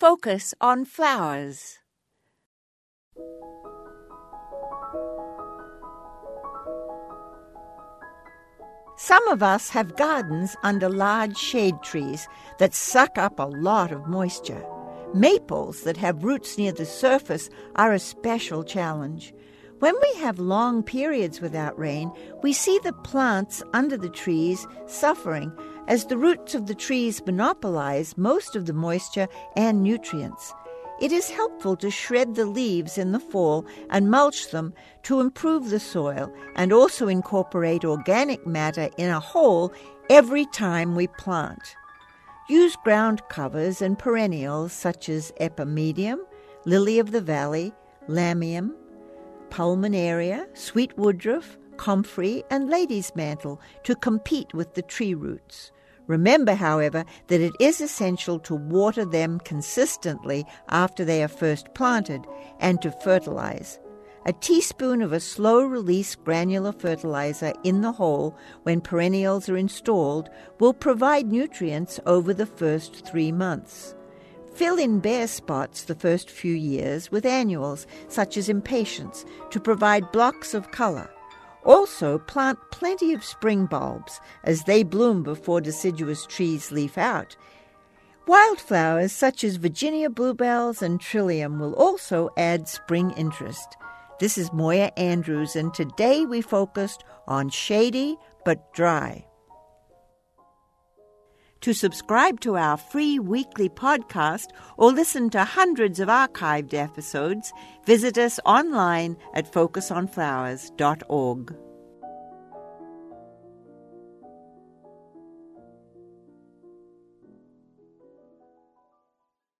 Focus on flowers. Some of us have gardens under large shade trees that suck up a lot of moisture. Maples that have roots near the surface are a special challenge. When we have long periods without rain, we see the plants under the trees suffering as the roots of the trees monopolize most of the moisture and nutrients. It is helpful to shred the leaves in the fall and mulch them to improve the soil and also incorporate organic matter in a hole every time we plant. Use ground covers and perennials such as epimedium, lily of the valley, lamium, pulmonaria, sweet woodruff, comfrey, and lady's mantle to compete with the tree roots. Remember, however, that it is essential to water them consistently after they are first planted and to fertilize. A teaspoon of a slow release granular fertilizer in the hole when perennials are installed will provide nutrients over the first three months. Fill in bare spots the first few years with annuals such as impatiens to provide blocks of color. Also, plant plenty of spring bulbs as they bloom before deciduous trees leaf out. Wildflowers such as Virginia bluebells and trillium will also add spring interest. This is Moya Andrews, and today we focused on shady but dry. To subscribe to our free weekly podcast or listen to hundreds of archived episodes, visit us online at focusonflowers.org.